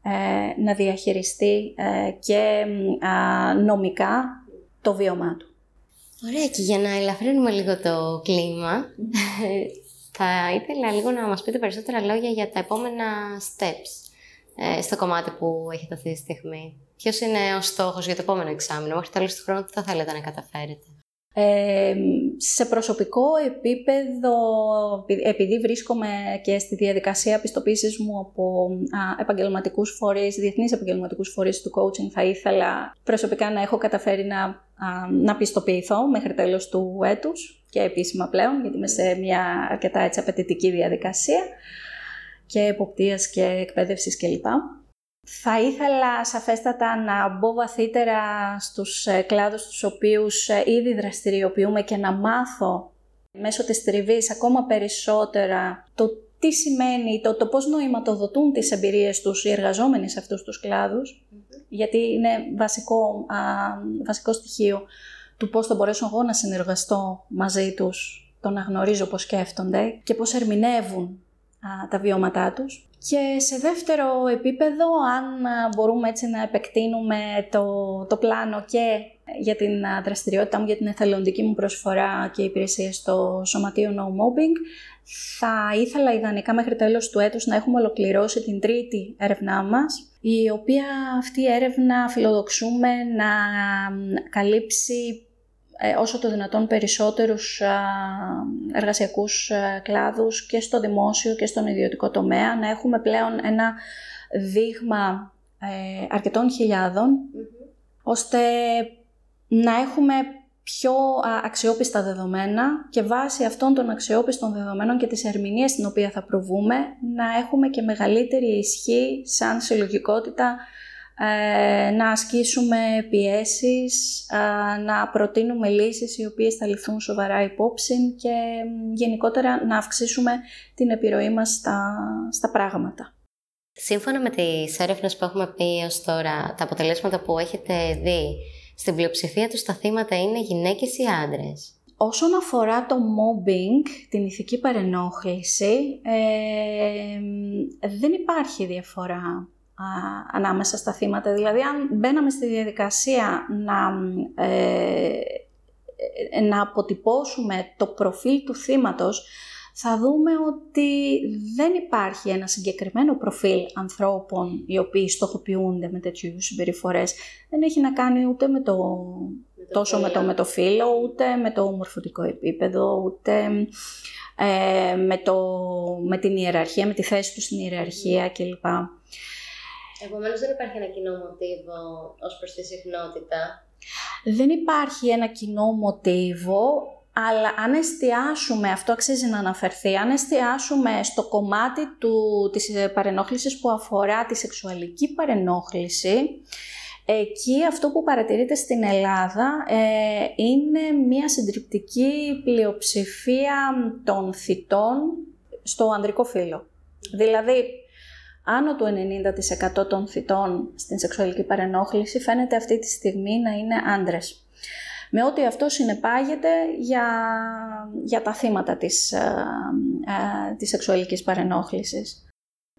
ε, να διαχειριστεί ε, και νομικά το βίωμά του. Ωραία, και για να ελαφρύνουμε λίγο το κλίμα, θα ήθελα λίγο να μας πείτε περισσότερα λόγια για τα επόμενα steps ε, στο κομμάτι που έχετε αυτή τη στιγμή. Ποιος είναι ο στόχος για το επόμενο εξάμεινο, μέχρι τέλος του χρόνου τι θα θέλετε να καταφέρετε; Σε προσωπικό επίπεδο, επειδή βρίσκομαι και στη διαδικασία πιστοποίησης μου από α, επαγγελματικούς φορείς, διεθνείς επαγγελματικούς φορείς του coaching, θα ήθελα προσωπικά να έχω καταφέρει να, να πιστοποιηθώ μέχρι τέλος του έτους και επίσημα πλέον, γιατί είμαι σε μια αρκετά έτσι απαιτητική διαδικασία και εποπτείας και εκπαίδευσης κλπ. Θα ήθελα σαφέστατα να μπω βαθύτερα στους ε, κλάδους τους οποίους ε, ήδη δραστηριοποιούμε και να μάθω μέσω της τριβής ακόμα περισσότερα το τι σημαίνει, το, το πώς νοηματοδοτούν τις εμπειρίες τους οι εργαζόμενοι σε αυτούς τους κλαδους γιατί είναι βασικό, α, βασικό στοιχείο του πώς θα μπορέσω εγώ να συνεργαστώ μαζί τους, το να γνωρίζω πώς σκέφτονται και πώς ερμηνεύουν τα βιώματά τους. Και σε δεύτερο επίπεδο, αν μπορούμε έτσι να επεκτείνουμε το, το πλάνο και για την δραστηριότητά μου, για την εθελοντική μου προσφορά και υπηρεσία στο Σωματείο No Mobbing, θα ήθελα ιδανικά μέχρι τέλος του έτους να έχουμε ολοκληρώσει την τρίτη έρευνά μας, η οποία αυτή η έρευνα φιλοδοξούμε να καλύψει ε, όσο το δυνατόν περισσότερους εργασιακούς κλάδους και στο δημόσιο και στον ιδιωτικό τομέα, να έχουμε πλέον ένα δείγμα ε, αρκετών ώστε να έχουμε πιο αξιόπιστα δεδομένα και βάσει αυτών των αξιόπιστων δεδομένων και της ερμηνείας στην οποία θα προβούμε να έχουμε και μεγαλύτερη ισχύ σαν συλλογικότητα ε, να ασκήσουμε πιέσεις, να προτείνουμε λύσεις οι οποίες θα ληφθούν σοβαρά υπόψη και γενικότερα να αυξήσουμε την επιρροή μας στα, στα πράγματα. Σύμφωνα με τις έρευνες που έχουμε πει ως τώρα, τα αποτελέσματα που έχετε δει, στην πλειοψηφία τους τα θύματα είναι γυναίκες ή άντρες; Όσον αφορά το mobbing, την ηθική παρενόχληση, ε, δεν υπάρχει διαφορά ανάμεσα στα θύματα. Δηλαδή, αν μπαίναμε στη διαδικασία να, ε, να αποτυπώσουμε το προφίλ του θύματος, θα δούμε ότι δεν υπάρχει ένα συγκεκριμένο προφίλ ανθρώπων οι οποίοι στοχοποιούνται με τέτοιου συμπεριφορές. Δεν έχει να κάνει ούτε με το, τόσο με το, με το φύλλο, ούτε με το μορφωτικό επίπεδο, ούτε ε, με, το, με την ιεραρχία, με τη θέση τους στην ιεραρχία κλπ. Επομένως, δεν υπάρχει ένα κοινό μοτίβο ως προς τη συχνότητα. Δεν υπάρχει ένα κοινό μοτίβο, αλλά αν εστιάσουμε, αυτό αξίζει να αναφερθεί, αν εστιάσουμε στο κομμάτι του, της παρενόχλησης που αφορά τη σεξουαλική παρενόχληση, εκεί αυτό που παρατηρείται στην Ελλάδα ε, είναι μια συντριπτική πλειοψηφία των θητών στο ανδρικό φύλλο. Δηλαδή, άνω του 90% των θητών στην σεξουαλική παρενόχληση φαίνεται αυτή τη στιγμή να είναι άντρες. Με ό,τι αυτό συνεπάγεται για, για τα θύματα της, ε, ε, της σεξουαλικής παρενόχλησης.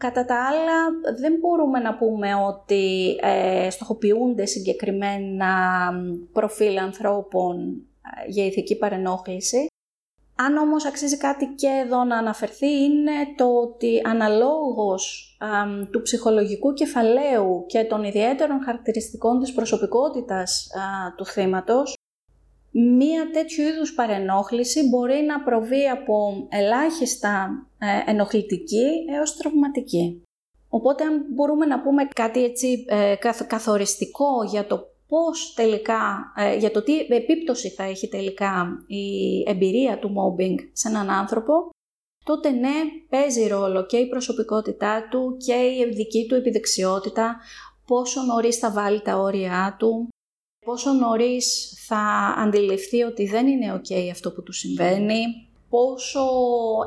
Κατά τα άλλα, δεν μπορούμε να πούμε ότι ε, στοχοποιούνται συγκεκριμένα προφίλ ανθρώπων ε, για ηθική παρενόχληση. Αν όμως αξίζει κάτι και εδώ να αναφερθεί είναι το ότι αναλόγως του ψυχολογικού κεφαλαίου και των ιδιαίτερων χαρακτηριστικών της προσωπικότητας του θύματος, μία τέτοιου είδους παρενόχληση μπορεί να προβεί από ελάχιστα ε, ενοχλητική έως τραυματική. Οπότε αν μπορούμε να πούμε κάτι έτσι ε, καθοριστικό για το πώς τελικά, ε, για το τι επίπτωση θα έχει τελικά η εμπειρία του mobbing σε έναν άνθρωπο, τότε ναι, παίζει ρόλο και η προσωπικότητά του και η δική του επιδεξιότητα, πόσο νωρίς θα βάλει τα όρια του, πόσο νωρίς θα αντιληφθεί ότι δεν είναι ok αυτό που του συμβαίνει, πόσο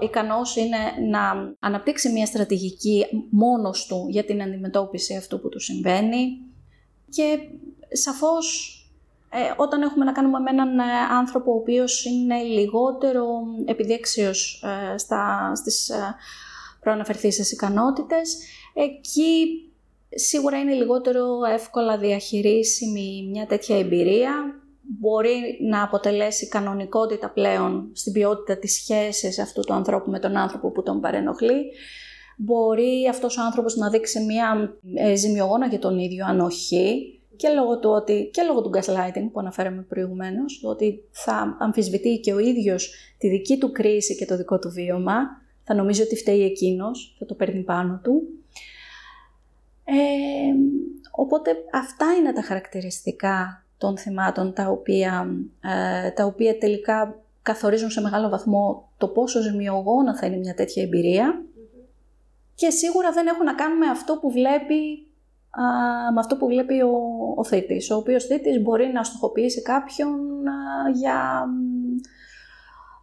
ικανός είναι να αναπτύξει μια στρατηγική μόνος του για την αντιμετώπιση αυτού που του συμβαίνει και σαφώς ε, όταν έχουμε να κάνουμε με έναν ε, άνθρωπο ο οποίος είναι λιγότερο επιδέξιος ε, στα, στις ε, προαναφερθήσεις ικανότητες, εκεί σίγουρα είναι λιγότερο εύκολα διαχειρίσιμη μια τέτοια εμπειρία. Μπορεί να αποτελέσει κανονικότητα πλέον στην ποιότητα της σχέσης αυτού του ανθρώπου με τον άνθρωπο που τον παρενοχλεί. Μπορεί αυτός ο άνθρωπος να δείξει μια ζημιογόνα για τον ίδιο ανοχή και λόγω του, ότι, και λόγω του gaslighting που αναφέραμε προηγουμένως, το ότι θα αμφισβητεί και ο ίδιος τη δική του κρίση και το δικό του βίωμα, θα νομίζει ότι φταίει εκείνος, θα το παίρνει πάνω του. Ε, οπότε αυτά είναι τα χαρακτηριστικά των θυμάτων τα οποία, ε, τα οποία τελικά καθορίζουν σε μεγάλο βαθμό το πόσο ζημιογόνα θα είναι μια τέτοια εμπειρία και σίγουρα δεν έχουν να κάνουν με αυτό που βλέπει με αυτό που βλέπει ο, ο θήτης. Ο οποίος θήτης μπορεί να στοχοποιήσει κάποιον για,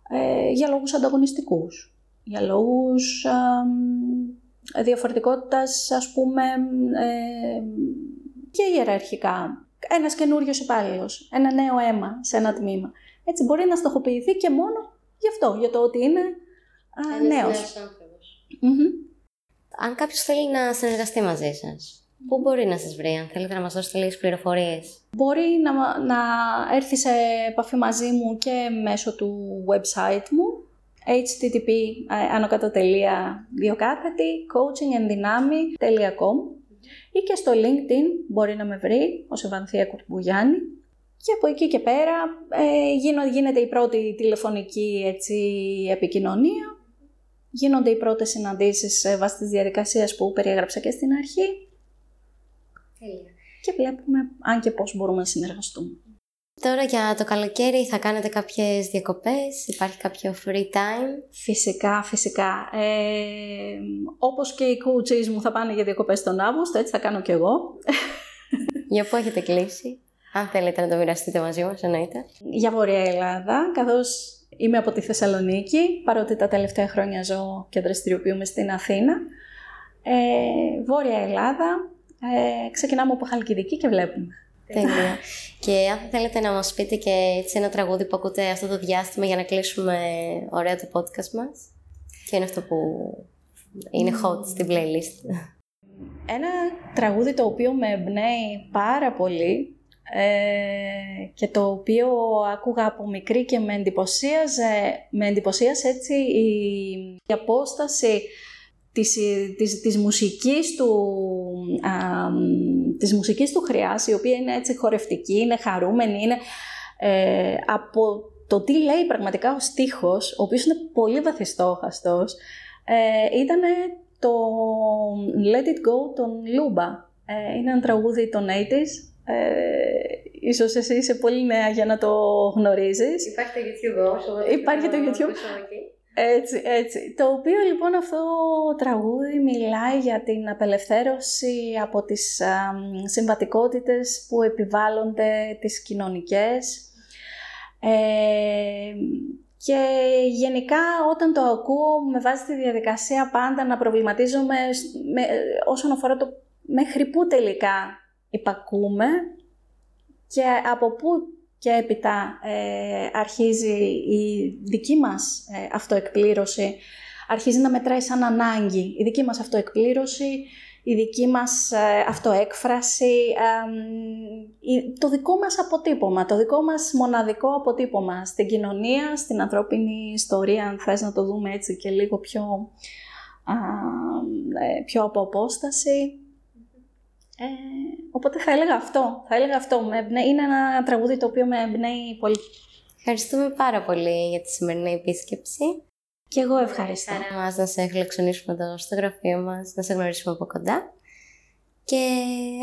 ε, για λόγους ανταγωνιστικούς, για λόγους ε, διαφορετικότητας, ας πούμε, ε, και ιεραρχικά. Ένας καινούριος υπάλληλος, ένα νέο αίμα σε ένα τμήμα. Έτσι μπορεί να στοχοποιηθεί και μόνο γι' αυτό, για το ότι είναι α, νέος. Αν κάποιος θέλει να συνεργαστεί μαζί σας, Πού μπορεί να σας βρει, αν θέλετε να μας δώσετε λίγες πληροφορίες; Μπορεί να, να έρθει σε επαφή μαζί μου και μέσω του website μου http ανωκατοτελεία διοκάθετη coachingenδυνάμει.com ή και στο LinkedIn μπορεί να με βρει ως Ευανθία Κουρτμπουγιάννη και από εκεί και πέρα ε, γίνεται η πρώτη τηλεφωνική έτσι, επικοινωνία γίνονται οι πρώτες συναντήσεις βάσει της διαδικασίας που περιέγραψα και στην αρχή Τέλεια. και βλέπουμε αν και πώς μπορούμε να συνεργαστούμε. Τώρα για το καλοκαίρι θα κάνετε κάποιες διακοπές, υπάρχει κάποιο free time; Φυσικά, φυσικά. Ε, όπως και οι coaches μου θα πάνε για διακοπές τον Αύγουστο, έτσι θα κάνω και εγώ. Για πού έχετε κλείσει, αν θέλετε να το μοιραστείτε μαζί μας, εννοείται. Για Βόρεια Ελλάδα, καθώς είμαι από τη Θεσσαλονίκη, παρότι τα τελευταία χρόνια ζω και δραστηριοποιούμε στην Αθήνα. Ε, Βόρεια Ελλάδα, ε, ξεκινάμε από Χαλκιδική και βλέπουμε. Τέλεια. και αν θέλετε να μας πείτε και έτσι ένα τραγούδι που ακούτε αυτό το διάστημα για να κλείσουμε ωραία το podcast μας. Και είναι αυτό που είναι hot στην playlist. Ένα τραγούδι το οποίο με εμπνέει πάρα πολύ ε, και το οποίο άκουγα από μικρή και με εντυπωσίαζε, με εντυπωσίασε έτσι η, η απόσταση της, της, της, μουσικής του, α, της μουσικής του χροιάς, η οποία είναι έτσι χορευτική, είναι χαρούμενη, είναι ε, από το τι λέει πραγματικά ο στίχος, ο οποίος είναι πολύ βαθυστόχαστος, ε, ήταν το Let It Go των Luba. Ε, είναι ένα τραγούδι των 80's. Ε, ίσως εσύ είσαι πολύ νέα για να το γνωρίζεις. Υπάρχει το YouTube όσο Υπάρχει το YouTube. Έτσι, έτσι. Το οποίο λοιπόν αυτό το τραγούδι μιλάει για την απελευθέρωση από τις α, συμβατικότητες που επιβάλλονται τις κοινωνικές. Ε, και γενικά όταν το ακούω με βάζει τη διαδικασία πάντα να προβληματίζομαι με, όσον αφορά το μέχρι πού τελικά υπακούμε και από πού και έπειτα ε, αρχίζει η δική μας ε, αυτοεκπλήρωση, αρχίζει να μετράει σαν ανάγκη. Η δική μας αυτοεκπλήρωση, η δική μας ε, αυτοέκφραση, το δικό μας αποτύπωμα, το δικό μας μοναδικό αποτύπωμα στην κοινωνία, στην ανθρώπινη ιστορία, αν θες να το δούμε έτσι και λίγο πιο, ε, πιο από απόσταση. Ε, οπότε θα έλεγα αυτό. Θα έλεγα αυτό. Με είναι ένα τραγούδι το οποίο με εμπνέει πολύ. Ευχαριστούμε πάρα πολύ για τη σημερινή επίσκεψη. Και εγώ ευχαριστώ. Χαρά μας να σε φιλοξενήσουμε εδώ στο γραφείο μας, να σε γνωρίσουμε από κοντά. Και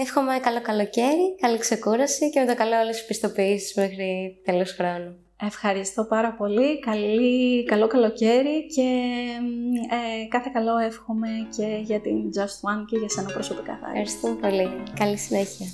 εύχομαι καλό καλοκαίρι, καλή ξεκούραση και με το καλό όλες τις πιστοποιήσεις μέχρι τέλος χρόνου. Ευχαριστώ πάρα πολύ. Καλή, καλό καλοκαίρι και ε, κάθε καλό εύχομαι και για την Just One και για σένα προσωπικά. Ευχαριστούμε πολύ. Καλή συνέχεια.